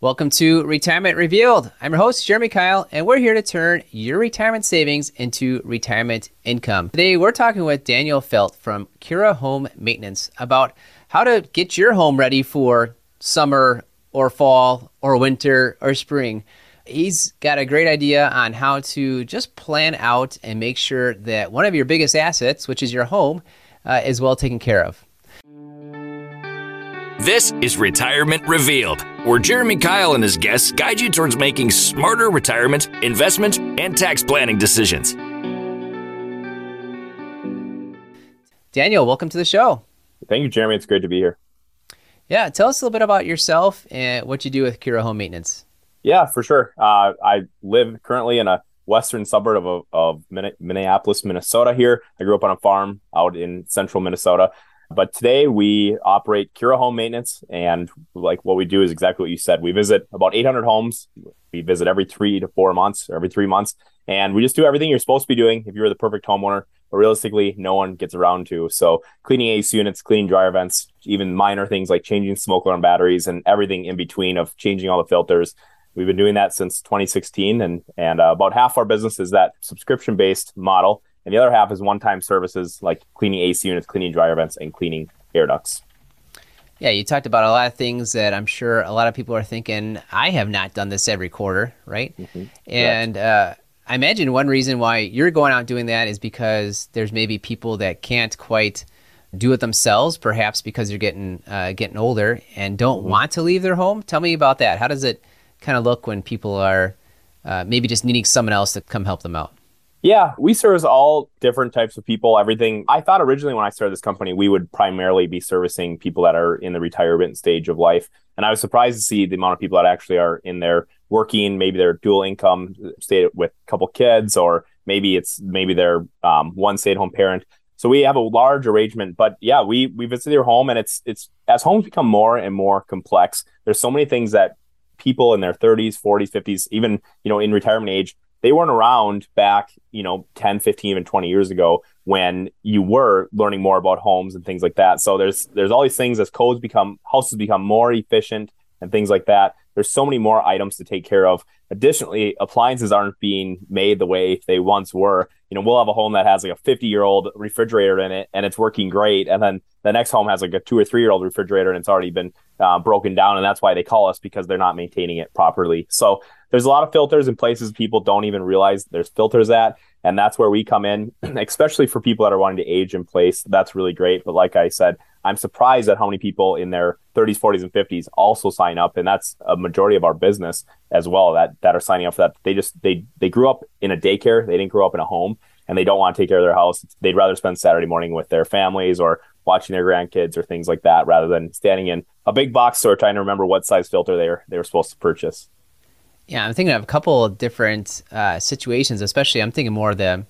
Welcome to Retirement Revealed. I'm your host, Jeremy Kyle, and we're here to turn your retirement savings into retirement income. Today, we're talking with Daniel Felt from Kura Home Maintenance about how to get your home ready for summer or fall or winter or spring. He's got a great idea on how to just plan out and make sure that one of your biggest assets, which is your home, uh, is well taken care of. This is Retirement Revealed, where Jeremy Kyle and his guests guide you towards making smarter retirement, investment, and tax planning decisions. Daniel, welcome to the show. Thank you, Jeremy. It's great to be here. Yeah, tell us a little bit about yourself and what you do with Kura Home Maintenance. Yeah, for sure. Uh, I live currently in a western suburb of, of Minneapolis, Minnesota. Here, I grew up on a farm out in central Minnesota. But today we operate Kura Home Maintenance, and like what we do is exactly what you said. We visit about 800 homes. We visit every three to four months, or every three months, and we just do everything you're supposed to be doing if you're the perfect homeowner. But realistically, no one gets around to. So cleaning AC units, cleaning dryer vents, even minor things like changing smoke alarm batteries, and everything in between of changing all the filters. We've been doing that since 2016, and and uh, about half our business is that subscription based model and the other half is one-time services like cleaning AC units, cleaning dryer vents, and cleaning air ducts. Yeah, you talked about a lot of things that I'm sure a lot of people are thinking. I have not done this every quarter, right? Mm-hmm. And uh, I imagine one reason why you're going out doing that is because there's maybe people that can't quite do it themselves, perhaps because they're getting uh, getting older and don't mm-hmm. want to leave their home. Tell me about that. How does it kind of look when people are uh, maybe just needing someone else to come help them out? Yeah, we service all different types of people, everything. I thought originally when I started this company, we would primarily be servicing people that are in the retirement stage of life. And I was surprised to see the amount of people that actually are in there working. Maybe they're dual income, stay with a couple kids, or maybe it's maybe they're um, one stay at home parent. So we have a large arrangement, but yeah, we we visit your home, and it's it's as homes become more and more complex. There's so many things that people in their 30s, 40s, 50s, even you know in retirement age they weren't around back, you know, 10, 15, even 20 years ago when you were learning more about homes and things like that. So there's there's all these things as codes become houses become more efficient and things like that. There's so many more items to take care of. Additionally, appliances aren't being made the way they once were. You know, we'll have a home that has like a 50 year old refrigerator in it and it's working great. And then the next home has like a two or three year old refrigerator and it's already been uh, broken down. And that's why they call us because they're not maintaining it properly. So there's a lot of filters in places people don't even realize there's filters at. And that's where we come in, especially for people that are wanting to age in place. That's really great. But like I said, I'm surprised at how many people in their 30s, 40s, and 50s also sign up, and that's a majority of our business as well that that are signing up for that. They just they they grew up in a daycare, they didn't grow up in a home, and they don't want to take care of their house. They'd rather spend Saturday morning with their families or watching their grandkids or things like that, rather than standing in a big box store trying to remember what size filter they were they were supposed to purchase. Yeah, I'm thinking of a couple of different uh, situations, especially I'm thinking more of the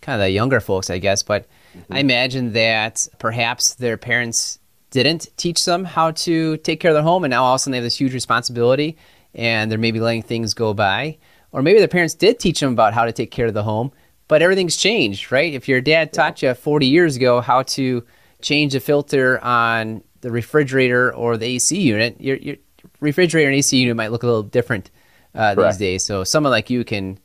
kind of the younger folks, I guess. But mm-hmm. I imagine that perhaps their parents didn't teach them how to take care of their home, and now all of a sudden they have this huge responsibility, and they're maybe letting things go by. Or maybe their parents did teach them about how to take care of the home, but everything's changed, right? If your dad taught you 40 years ago how to change the filter on the refrigerator or the AC unit, your, your refrigerator and AC unit might look a little different uh, these days. So someone like you can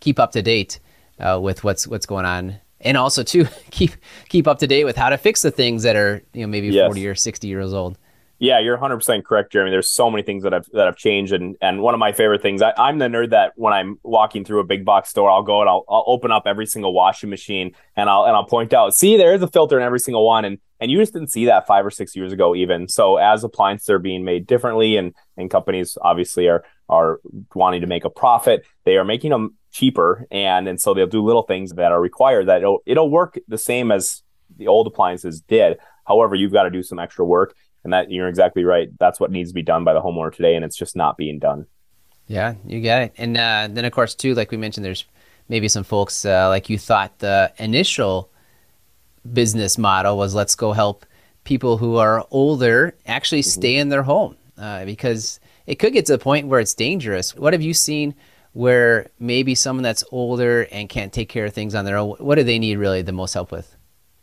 keep up to date uh, with what's what's going on, and also to keep keep up to date with how to fix the things that are you know maybe yes. forty or sixty years old. Yeah, you're 100 percent correct, Jeremy. There's so many things that have that have changed, and and one of my favorite things, I, am the nerd that when I'm walking through a big box store, I'll go and I'll, I'll open up every single washing machine, and I'll and I'll point out, see, there is a filter in every single one, and and you just didn't see that five or six years ago, even. So as appliances are being made differently, and and companies obviously are are wanting to make a profit, they are making them cheaper, and and so they'll do little things that are required that it'll it'll work the same as the old appliances did. However, you've got to do some extra work and that you're exactly right. That's what needs to be done by the homeowner today, and it's just not being done. Yeah, you get it. And uh, then, of course, too, like we mentioned, there's maybe some folks uh, like you thought the initial business model was let's go help people who are older actually mm-hmm. stay in their home uh, because it could get to the point where it's dangerous. What have you seen where maybe someone that's older and can't take care of things on their own, what do they need really the most help with?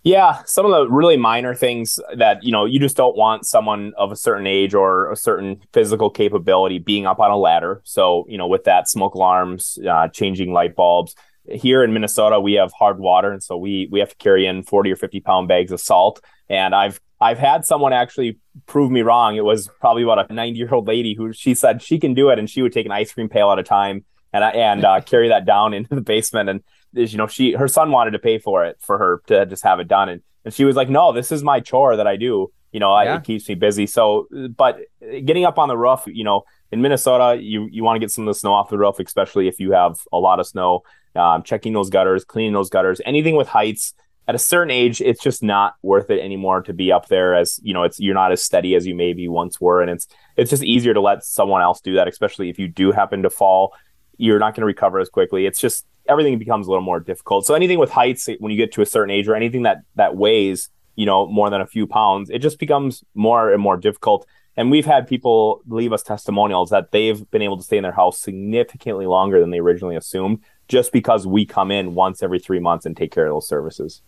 Yeah, some of the really minor things that you know you just don't want someone of a certain age or a certain physical capability being up on a ladder. So you know, with that, smoke alarms, uh, changing light bulbs. Here in Minnesota, we have hard water, and so we we have to carry in forty or fifty pound bags of salt. And I've I've had someone actually prove me wrong. It was probably about a ninety year old lady who she said she can do it, and she would take an ice cream pail at a time and and uh, carry that down into the basement and you know she her son wanted to pay for it for her to just have it done and, and she was like no this is my chore that i do you know yeah. I, it keeps me busy so but getting up on the roof you know in minnesota you you want to get some of the snow off the roof especially if you have a lot of snow um, checking those gutters cleaning those gutters anything with heights at a certain age it's just not worth it anymore to be up there as you know it's you're not as steady as you maybe once were and it's it's just easier to let someone else do that especially if you do happen to fall you're not going to recover as quickly it's just everything becomes a little more difficult. So anything with heights, when you get to a certain age, or anything that that weighs, you know, more than a few pounds, it just becomes more and more difficult. And we've had people leave us testimonials that they've been able to stay in their house significantly longer than they originally assumed, just because we come in once every three months and take care of those services.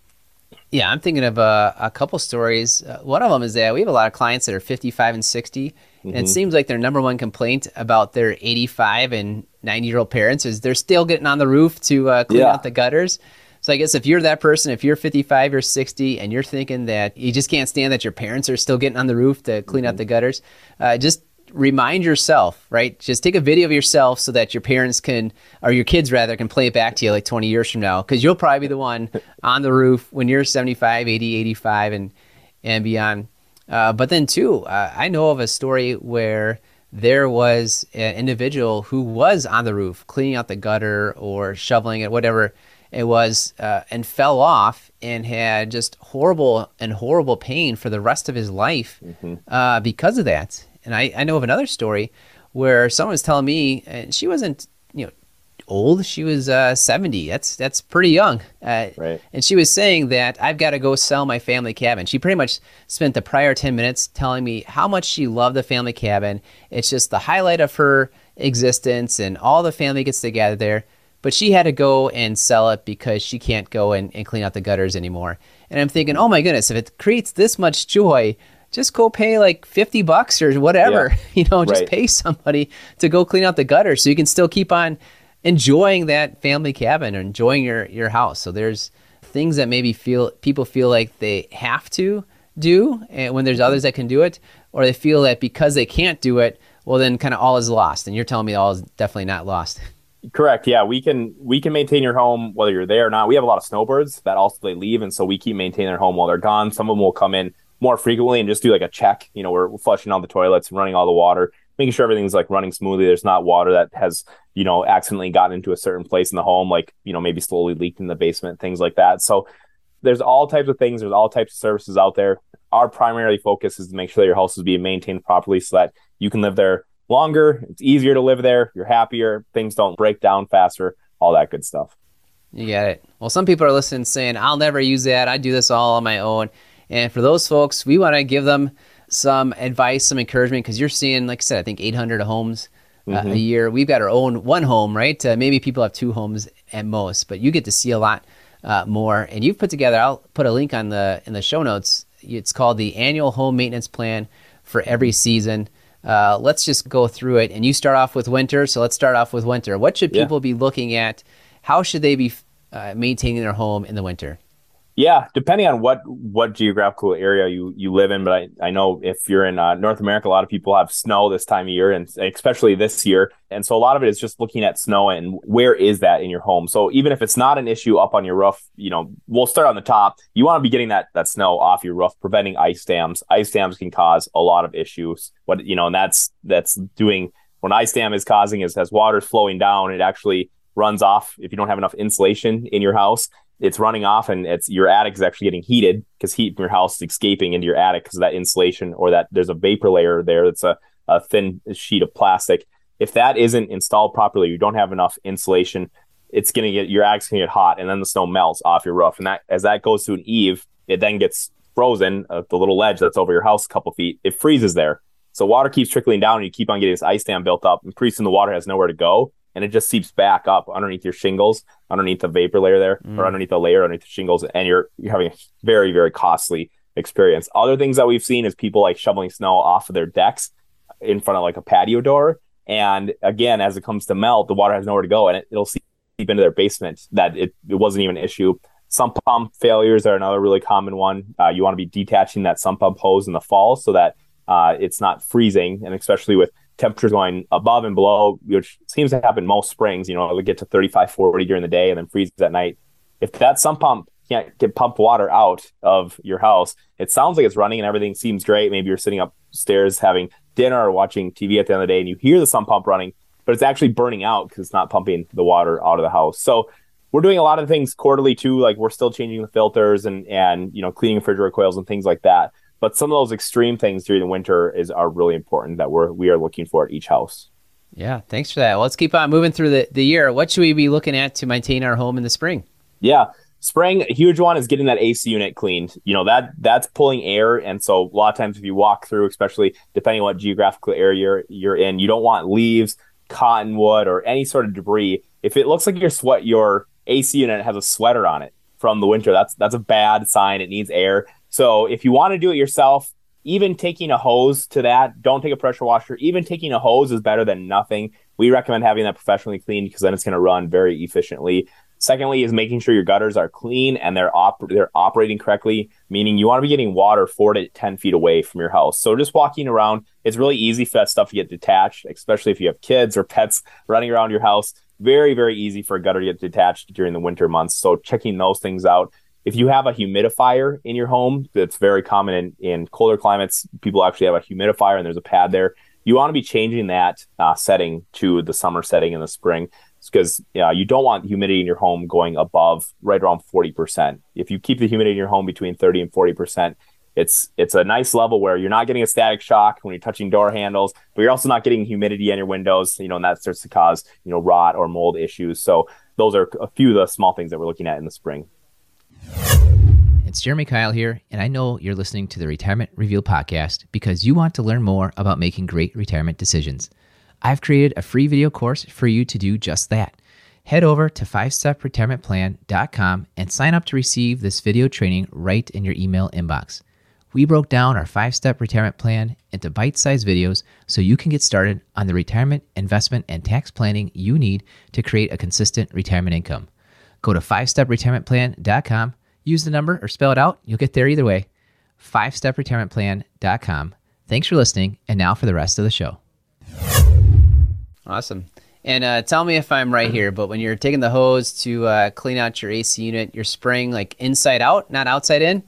Yeah, I'm thinking of uh, a couple stories. Uh, one of them is that we have a lot of clients that are 55 and 60, mm-hmm. and it seems like their number one complaint about their 85 and 90 year old parents is they're still getting on the roof to uh, clean yeah. out the gutters. So I guess if you're that person, if you're 55 or 60 and you're thinking that you just can't stand that your parents are still getting on the roof to clean mm-hmm. out the gutters, uh, just remind yourself, right? Just take a video of yourself so that your parents can, or your kids rather, can play it back to you like 20 years from now. Because you'll probably be the one on the roof when you're 75, 80, 85, and, and beyond. Uh, but then, too, uh, I know of a story where there was an individual who was on the roof cleaning out the gutter or shoveling it, whatever it was, uh, and fell off and had just horrible and horrible pain for the rest of his life mm-hmm. uh, because of that. And I, I know of another story where someone was telling me, and she wasn't, you know, old. She was uh, 70. That's that's pretty young. Uh, right. And she was saying that I've got to go sell my family cabin. She pretty much spent the prior 10 minutes telling me how much she loved the family cabin. It's just the highlight of her existence, and all the family gets together there. But she had to go and sell it because she can't go and, and clean out the gutters anymore. And I'm thinking, oh my goodness, if it creates this much joy, just go pay like 50 bucks or whatever, yeah. you know, just right. pay somebody to go clean out the gutter so you can still keep on enjoying that family cabin or enjoying your your house. So there's things that maybe feel people feel like they have to do, and when there's others that can do it, or they feel that because they can't do it, well then kind of all is lost. And you're telling me all is definitely not lost. Correct. Yeah, we can we can maintain your home whether you're there or not. We have a lot of snowbirds that also they leave, and so we keep maintaining their home while they're gone. Some of them will come in more frequently and just do like a check. You know, we're flushing all the toilets and running all the water making sure everything's like running smoothly. There's not water that has, you know, accidentally gotten into a certain place in the home, like, you know, maybe slowly leaked in the basement, things like that. So there's all types of things, there's all types of services out there. Our primary focus is to make sure that your house is being maintained properly so that you can live there longer. It's easier to live there. You're happier. Things don't break down faster, all that good stuff. You get it. Well, some people are listening saying, I'll never use that. I do this all on my own. And for those folks, we want to give them some advice, some encouragement because you're seeing, like I said, I think 800 homes uh, mm-hmm. a year. We've got our own one home, right? Uh, maybe people have two homes at most, but you get to see a lot uh, more. And you've put together. I'll put a link on the in the show notes. It's called the annual home maintenance plan for every season. Uh, let's just go through it. And you start off with winter, so let's start off with winter. What should people yeah. be looking at? How should they be uh, maintaining their home in the winter? Yeah, depending on what what geographical area you you live in, but I, I know if you're in uh, North America, a lot of people have snow this time of year, and especially this year, and so a lot of it is just looking at snow and where is that in your home. So even if it's not an issue up on your roof, you know, we'll start on the top. You want to be getting that that snow off your roof, preventing ice dams. Ice dams can cause a lot of issues. What you know, and that's that's doing when ice dam is causing is as water's flowing down, it actually runs off if you don't have enough insulation in your house it's running off and it's your attic is actually getting heated because heat from your house is escaping into your attic because of that insulation or that there's a vapor layer there that's a, a thin sheet of plastic. If that isn't installed properly, you don't have enough insulation, it's gonna get your attic's gonna get hot and then the snow melts off your roof. And that as that goes to an eave, it then gets frozen, uh, the little ledge that's over your house a couple feet, it freezes there. So water keeps trickling down and you keep on getting this ice dam built up and pretty soon the water has nowhere to go and it just seeps back up underneath your shingles, underneath the vapor layer there, mm. or underneath the layer underneath the shingles, and you're you're having a very very costly experience. Other things that we've seen is people like shoveling snow off of their decks in front of like a patio door, and again, as it comes to melt, the water has nowhere to go, and it, it'll seep into their basement. That it, it wasn't even an issue. Sump pump failures are another really common one. Uh, you want to be detaching that sump pump hose in the fall so that uh, it's not freezing, and especially with temperatures going above and below, which seems to happen most springs. You know, it'll get to 35, 40 during the day and then freezes at night. If that sump pump can't get pump water out of your house, it sounds like it's running and everything seems great. Maybe you're sitting upstairs having dinner or watching TV at the end of the day and you hear the sump pump running, but it's actually burning out because it's not pumping the water out of the house. So we're doing a lot of things quarterly too. Like we're still changing the filters and and you know cleaning refrigerator coils and things like that. But some of those extreme things during the winter is are really important that we're we are looking for at each house. Yeah, thanks for that. Well, let's keep on moving through the, the year. What should we be looking at to maintain our home in the spring? Yeah. Spring, a huge one is getting that AC unit cleaned. You know, that that's pulling air. And so a lot of times if you walk through, especially depending on what geographical area you're, you're in, you don't want leaves, cottonwood, or any sort of debris. If it looks like your sweat your AC unit has a sweater on it from the winter, that's that's a bad sign. It needs air. So if you want to do it yourself, even taking a hose to that, don't take a pressure washer. Even taking a hose is better than nothing. We recommend having that professionally cleaned because then it's going to run very efficiently. Secondly, is making sure your gutters are clean and they're op- they're operating correctly, meaning you want to be getting water four to ten feet away from your house. So just walking around, it's really easy for that stuff to get detached, especially if you have kids or pets running around your house. Very very easy for a gutter to get detached during the winter months. So checking those things out. If you have a humidifier in your home, that's very common in, in colder climates. People actually have a humidifier and there's a pad there. You want to be changing that uh, setting to the summer setting in the spring because uh, you don't want humidity in your home going above right around 40%. If you keep the humidity in your home between 30 and 40%, it's it's a nice level where you're not getting a static shock when you're touching door handles, but you're also not getting humidity in your windows, you know, and that starts to cause, you know, rot or mold issues. So those are a few of the small things that we're looking at in the spring. It's Jeremy Kyle here, and I know you're listening to the Retirement Reveal podcast because you want to learn more about making great retirement decisions. I've created a free video course for you to do just that. Head over to 5stepretirementplan.com and sign up to receive this video training right in your email inbox. We broke down our five step retirement plan into bite sized videos so you can get started on the retirement, investment, and tax planning you need to create a consistent retirement income. Go to 5stepretirementplan.com use the number or spell it out. You'll get there either way. 5stepretirementplan.com. Thanks for listening. And now for the rest of the show. Awesome. And uh, tell me if I'm right here, but when you're taking the hose to uh, clean out your AC unit, you're spraying like inside out, not outside in?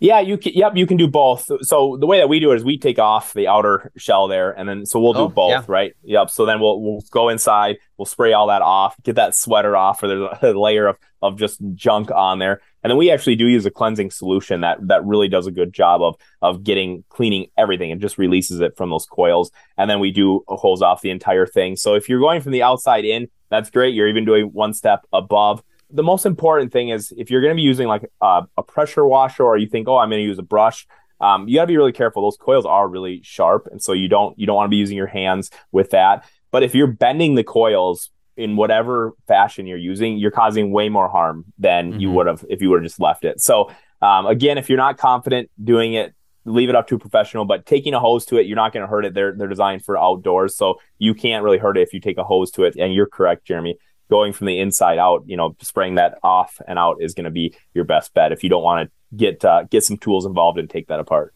Yeah, you can. Yep, you can do both. So the way that we do it is we take off the outer shell there, and then so we'll do oh, both, yeah. right? Yep. So then we'll we'll go inside, we'll spray all that off, get that sweater off, or there's a layer of of just junk on there, and then we actually do use a cleansing solution that that really does a good job of of getting cleaning everything and just releases it from those coils, and then we do hose off the entire thing. So if you're going from the outside in, that's great. You're even doing one step above the most important thing is if you're going to be using like a, a pressure washer or you think, oh, I'm going to use a brush, um, you got to be really careful. Those coils are really sharp, and so you don't you don't want to be using your hands with that. But if you're bending the coils in whatever fashion you're using, you're causing way more harm than mm-hmm. you would have if you would have just left it. So um, again, if you're not confident doing it, leave it up to a professional. But taking a hose to it, you're not going to hurt it. They're they're designed for outdoors, so you can't really hurt it if you take a hose to it. And you're correct, Jeremy going from the inside out, you know, spraying that off and out is going to be your best bet if you don't want to get uh, get some tools involved and take that apart.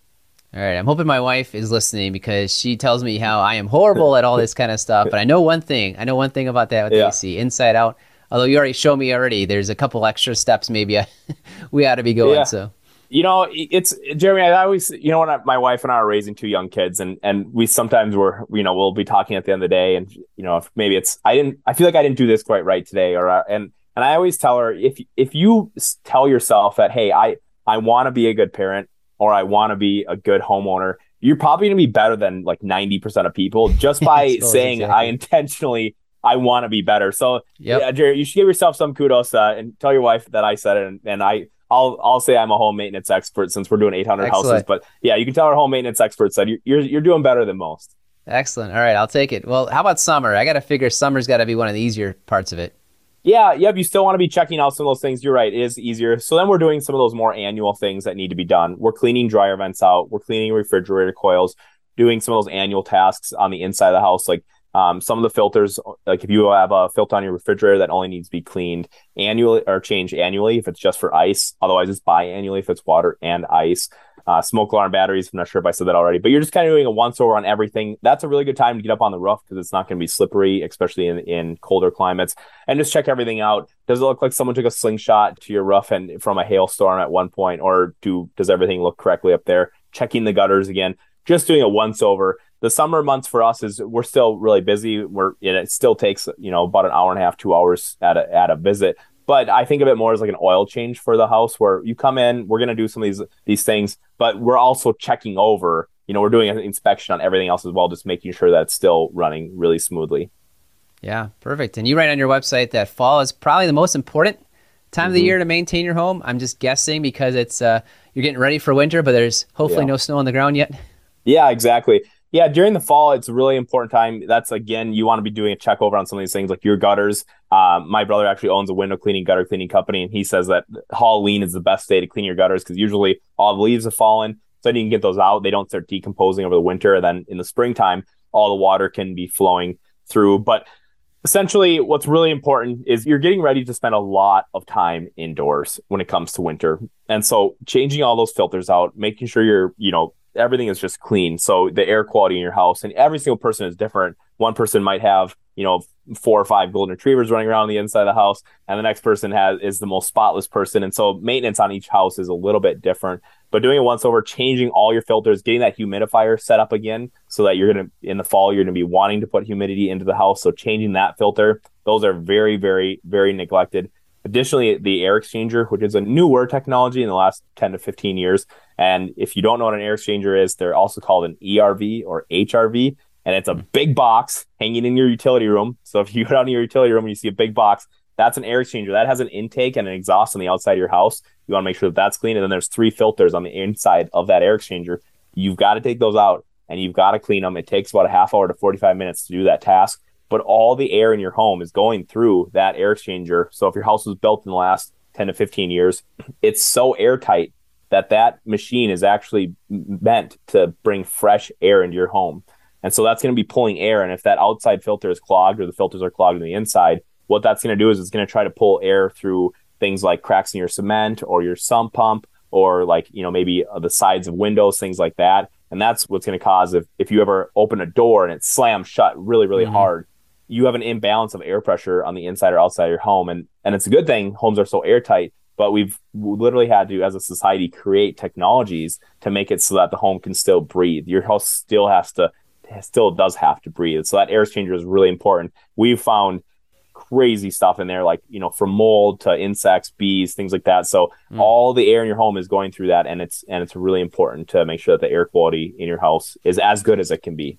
All right, I'm hoping my wife is listening because she tells me how I am horrible at all this kind of stuff. But I know one thing. I know one thing about that with yeah. AC, inside out. Although you already showed me already, there's a couple extra steps maybe I, we ought to be going. Yeah. So you know, it's Jeremy. I always, you know, when I, my wife and I are raising two young kids, and and we sometimes we're, you know, we'll be talking at the end of the day, and you know, if maybe it's I didn't, I feel like I didn't do this quite right today, or uh, and and I always tell her if if you tell yourself that, hey, I I want to be a good parent, or I want to be a good homeowner, you're probably going to be better than like ninety percent of people just by saying exactly. I intentionally I want to be better. So yep. yeah, Jerry, you should give yourself some kudos uh, and tell your wife that I said it, and, and I I'll I'll say I'm a home maintenance expert since we're doing 800 Excellent. houses. But yeah, you can tell our home maintenance experts that you're you're, you're doing better than most. Excellent. All right, I'll take it. Well, how about summer? I got to figure summer's got to be one of the easier parts of it. Yeah, yep. You still want to be checking out some of those things. You're right; it is easier. So then we're doing some of those more annual things that need to be done. We're cleaning dryer vents out. We're cleaning refrigerator coils. Doing some of those annual tasks on the inside of the house, like um, some of the filters, like if you have a filter on your refrigerator that only needs to be cleaned annually or changed annually if it's just for ice. Otherwise, it's biannually if it's water and ice. Uh, smoke alarm batteries. I'm not sure if I said that already, but you're just kind of doing a once over on everything. That's a really good time to get up on the roof because it's not going to be slippery, especially in, in colder climates. And just check everything out. Does it look like someone took a slingshot to your roof and from a hailstorm at one point, or do does everything look correctly up there? Checking the gutters again. Just doing a once over the summer months for us is we're still really busy. We're it still takes you know about an hour and a half, two hours at a at a visit. But I think of it more as like an oil change for the house, where you come in, we're gonna do some of these these things, but we're also checking over. You know, we're doing an inspection on everything else as well, just making sure that it's still running really smoothly. Yeah, perfect. And you write on your website that fall is probably the most important time mm-hmm. of the mm-hmm. year to maintain your home. I'm just guessing because it's uh, you're getting ready for winter, but there's hopefully yeah. no snow on the ground yet. Yeah, exactly. Yeah, during the fall, it's a really important time. That's again, you want to be doing a check over on some of these things like your gutters. Um, my brother actually owns a window cleaning, gutter cleaning company, and he says that Halloween is the best day to clean your gutters because usually all the leaves have fallen. So then you can get those out. They don't start decomposing over the winter. And then in the springtime, all the water can be flowing through. But essentially, what's really important is you're getting ready to spend a lot of time indoors when it comes to winter. And so changing all those filters out, making sure you're, you know, everything is just clean. So the air quality in your house and every single person is different. One person might have, you know, four or five golden retrievers running around the inside of the house, and the next person has is the most spotless person. And so maintenance on each house is a little bit different. But doing it once over, changing all your filters, getting that humidifier set up again so that you're gonna in the fall, you're gonna be wanting to put humidity into the house. So changing that filter, those are very, very, very neglected. Additionally, the air exchanger, which is a newer technology in the last 10 to 15 years. And if you don't know what an air exchanger is, they're also called an ERV or HRV. And it's a hmm. big box hanging in your utility room. So if you go down to your utility room and you see a big box, that's an air exchanger. That has an intake and an exhaust on the outside of your house. You want to make sure that that's clean. And then there's three filters on the inside of that air exchanger. You've got to take those out and you've got to clean them. It takes about a half hour to 45 minutes to do that task but all the air in your home is going through that air exchanger. So if your house was built in the last 10 to 15 years, it's so airtight that that machine is actually meant to bring fresh air into your home. And so that's going to be pulling air. And if that outside filter is clogged or the filters are clogged on the inside, what that's going to do is it's going to try to pull air through things like cracks in your cement or your sump pump or like, you know, maybe the sides of windows, things like that. And that's what's going to cause if, if you ever open a door and it slams shut really, really mm-hmm. hard, you have an imbalance of air pressure on the inside or outside of your home. And, and it's a good thing homes are so airtight, but we've literally had to, as a society, create technologies to make it so that the home can still breathe. Your house still has to, still does have to breathe. So that air exchanger is really important. We've found crazy stuff in there, like, you know, from mold to insects, bees, things like that. So mm. all the air in your home is going through that. And it's, and it's really important to make sure that the air quality in your house is as good as it can be.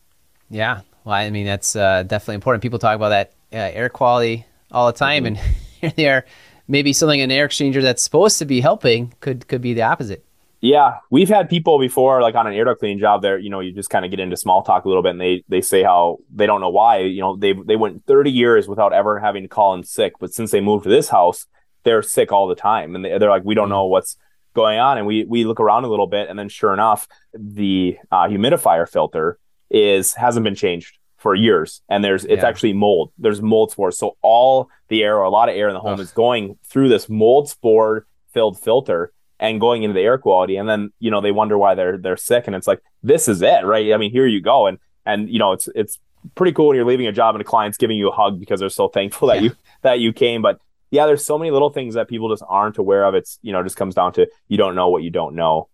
Yeah, well, I mean, that's uh, definitely important. People talk about that uh, air quality all the time, mm-hmm. and here they are. Maybe something in an air exchanger that's supposed to be helping could could be the opposite. Yeah, we've had people before, like on an air duct cleaning job. There, you know, you just kind of get into small talk a little bit, and they they say how they don't know why. You know, they they went 30 years without ever having to call in sick, but since they moved to this house, they're sick all the time, and they, they're like, we don't mm-hmm. know what's going on, and we we look around a little bit, and then sure enough, the uh, humidifier filter is hasn't been changed for years. And there's it's yeah. actually mold. There's mold spores. So all the air or a lot of air in the home Ugh. is going through this mold spore filled filter and going into the air quality. And then you know they wonder why they're they're sick. And it's like this is it right? I mean here you go. And and you know it's it's pretty cool when you're leaving a job and a client's giving you a hug because they're so thankful that yeah. you that you came. But yeah there's so many little things that people just aren't aware of. It's you know just comes down to you don't know what you don't know.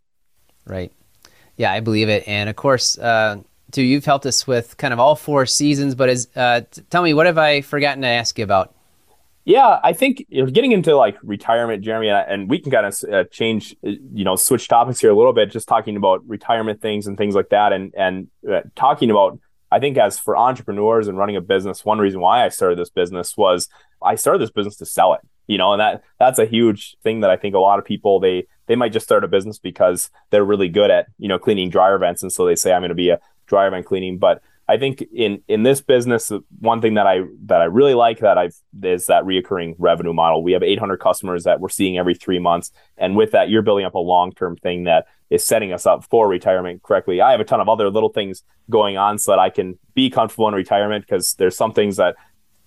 Right. Yeah i believe it. And of course uh too. You've helped us with kind of all four seasons, but is uh, t- tell me what have I forgotten to ask you about? Yeah, I think you know, getting into like retirement, Jeremy, and we can kind of uh, change, uh, you know, switch topics here a little bit, just talking about retirement things and things like that, and and uh, talking about. I think as for entrepreneurs and running a business, one reason why I started this business was I started this business to sell it. You know, and that that's a huge thing that I think a lot of people they they might just start a business because they're really good at you know cleaning dryer vents, and so they say I'm going to be a dryer vent cleaning. But I think in in this business, one thing that I that I really like that I've is that reoccurring revenue model. We have 800 customers that we're seeing every three months, and with that, you're building up a long term thing that is setting us up for retirement correctly. I have a ton of other little things going on so that I can be comfortable in retirement because there's some things that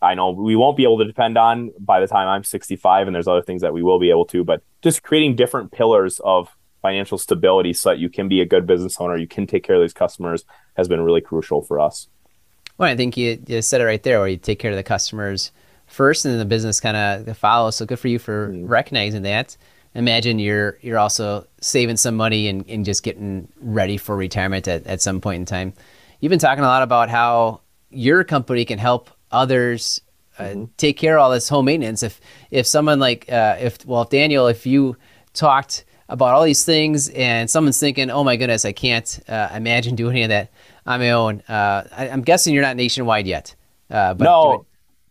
I know we won't be able to depend on by the time I'm 65, and there's other things that we will be able to. But just creating different pillars of financial stability so that you can be a good business owner, you can take care of these customers has been really crucial for us. Well, I think you, you said it right there, where you take care of the customers first, and then the business kind of follows. So good for you for mm. recognizing that. Imagine you're you're also saving some money and, and just getting ready for retirement at, at some point in time. You've been talking a lot about how your company can help others uh, mm-hmm. take care of all this home maintenance. If if someone like uh, if well if Daniel, if you talked about all these things and someone's thinking, oh my goodness, I can't uh, imagine doing any of that on my own. Uh, I, am guessing you're not nationwide yet. Uh, but no,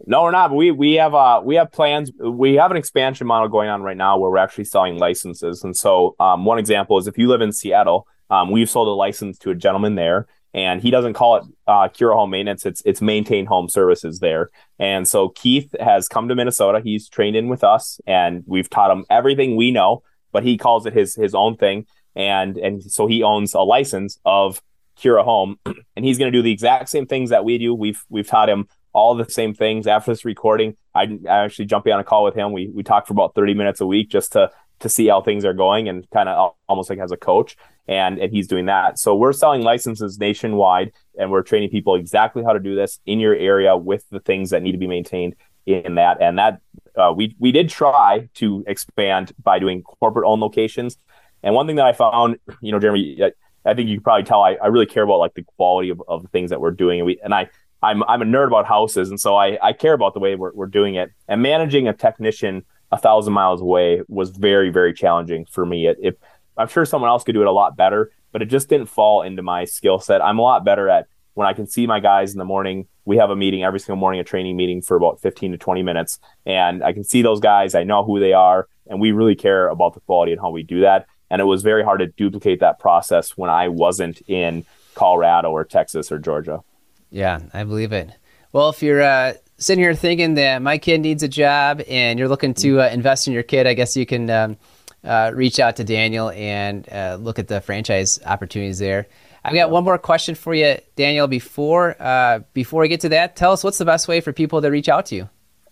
no, we're not. We we have uh we have plans. We have an expansion model going on right now where we're actually selling licenses. And so um, one example is if you live in Seattle, um, we've sold a license to a gentleman there and he doesn't call it uh, Kura Home Maintenance. It's it's maintain home services there. And so Keith has come to Minnesota. He's trained in with us, and we've taught him everything we know. But he calls it his his own thing, and and so he owns a license of Kura Home, and he's going to do the exact same things that we do. We've we've taught him all the same things. After this recording, I, I actually jumping on a call with him. We we talked for about thirty minutes a week just to to see how things are going and kind of almost like as a coach and and he's doing that so we're selling licenses nationwide and we're training people exactly how to do this in your area with the things that need to be maintained in that and that uh, we we did try to expand by doing corporate owned locations and one thing that i found you know jeremy i, I think you can probably tell I, I really care about like the quality of, of the things that we're doing and we and i I'm, I'm a nerd about houses and so I, I care about the way we're, we're doing it and managing a technician a thousand miles away was very, very challenging for me. It, it, I'm sure someone else could do it a lot better, but it just didn't fall into my skill set. I'm a lot better at when I can see my guys in the morning. We have a meeting every single morning, a training meeting for about 15 to 20 minutes, and I can see those guys. I know who they are, and we really care about the quality and how we do that. And it was very hard to duplicate that process when I wasn't in Colorado or Texas or Georgia. Yeah, I believe it. Well, if you're uh, sitting here thinking that my kid needs a job and you're looking to uh, invest in your kid, I guess you can um, uh, reach out to Daniel and uh, look at the franchise opportunities there. I've got one more question for you, Daniel. Before uh, before we get to that, tell us what's the best way for people to reach out to you.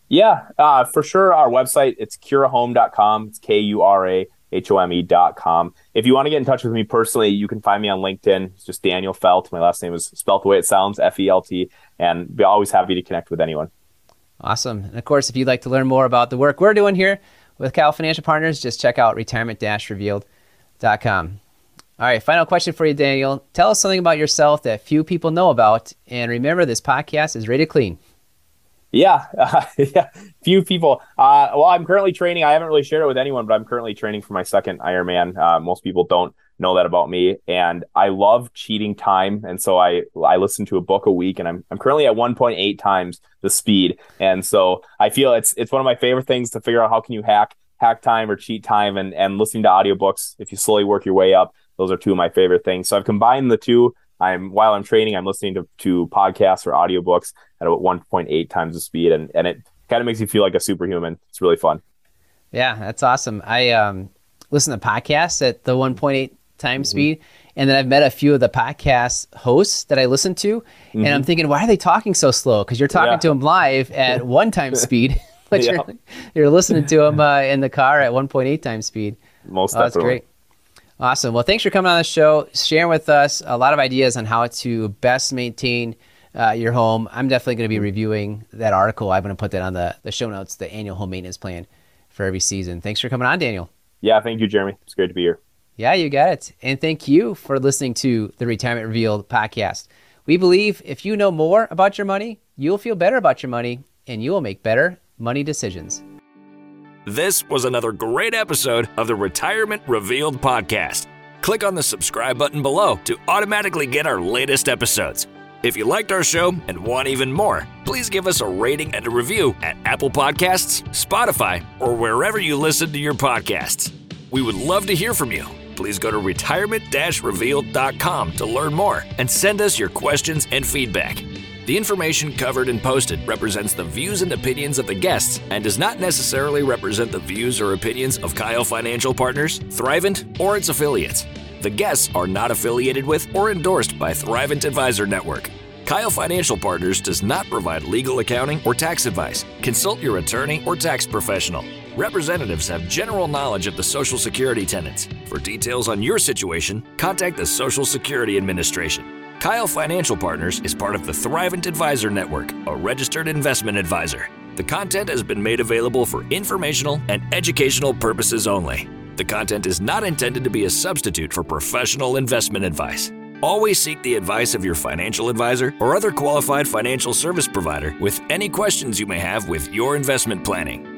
Yeah, uh, for sure. Our website it's kurahome.com. It's K U R A H O M E dot com. If you want to get in touch with me personally, you can find me on LinkedIn. It's just Daniel Felt. My last name is spelled the way it sounds, F E L T, and be always happy to connect with anyone. Awesome. And of course, if you'd like to learn more about the work we're doing here with Kyle Financial Partners, just check out retirement-revealed.com. All right, final question for you, Daniel. Tell us something about yourself that few people know about. And remember, this podcast is rated clean. Yeah, uh, yeah. Few people. Uh, well, I'm currently training. I haven't really shared it with anyone, but I'm currently training for my second Ironman. Uh, most people don't know that about me and I love cheating time and so I I listen to a book a week and I'm I'm currently at 1.8 times the speed and so I feel it's it's one of my favorite things to figure out how can you hack hack time or cheat time and and listening to audiobooks if you slowly work your way up those are two of my favorite things so I've combined the two I'm while I'm training I'm listening to to podcasts or audiobooks at about 1.8 times the speed and and it kind of makes you feel like a superhuman it's really fun yeah that's awesome I um listen to podcasts at the 1.8 time mm-hmm. speed. And then I've met a few of the podcast hosts that I listen to, mm-hmm. and I'm mm-hmm. thinking, why are they talking so slow? Because you're talking yeah. to them live at one time speed, but yeah. you're, you're listening to them uh, in the car at 1.8 times speed. Most oh, That's great. Awesome. Well, thanks for coming on the show, sharing with us a lot of ideas on how to best maintain uh, your home. I'm definitely going to be mm-hmm. reviewing that article. I'm going to put that on the, the show notes, the annual home maintenance plan for every season. Thanks for coming on, Daniel. Yeah, thank you, Jeremy. It's great to be here. Yeah, you got it. And thank you for listening to the Retirement Revealed podcast. We believe if you know more about your money, you'll feel better about your money and you will make better money decisions. This was another great episode of the Retirement Revealed podcast. Click on the subscribe button below to automatically get our latest episodes. If you liked our show and want even more, please give us a rating and a review at Apple Podcasts, Spotify, or wherever you listen to your podcasts. We would love to hear from you please go to retirement revealed.com to learn more and send us your questions and feedback. The information covered and posted represents the views and opinions of the guests and does not necessarily represent the views or opinions of Kyle Financial Partners, Thrivent, or its affiliates. The guests are not affiliated with or endorsed by Thrivent Advisor Network. Kyle Financial Partners does not provide legal accounting or tax advice. Consult your attorney or tax professional. Representatives have general knowledge of the Social Security tenants. For details on your situation, contact the Social Security Administration. Kyle Financial Partners is part of the Thrivent Advisor Network, a registered investment advisor. The content has been made available for informational and educational purposes only. The content is not intended to be a substitute for professional investment advice. Always seek the advice of your financial advisor or other qualified financial service provider with any questions you may have with your investment planning.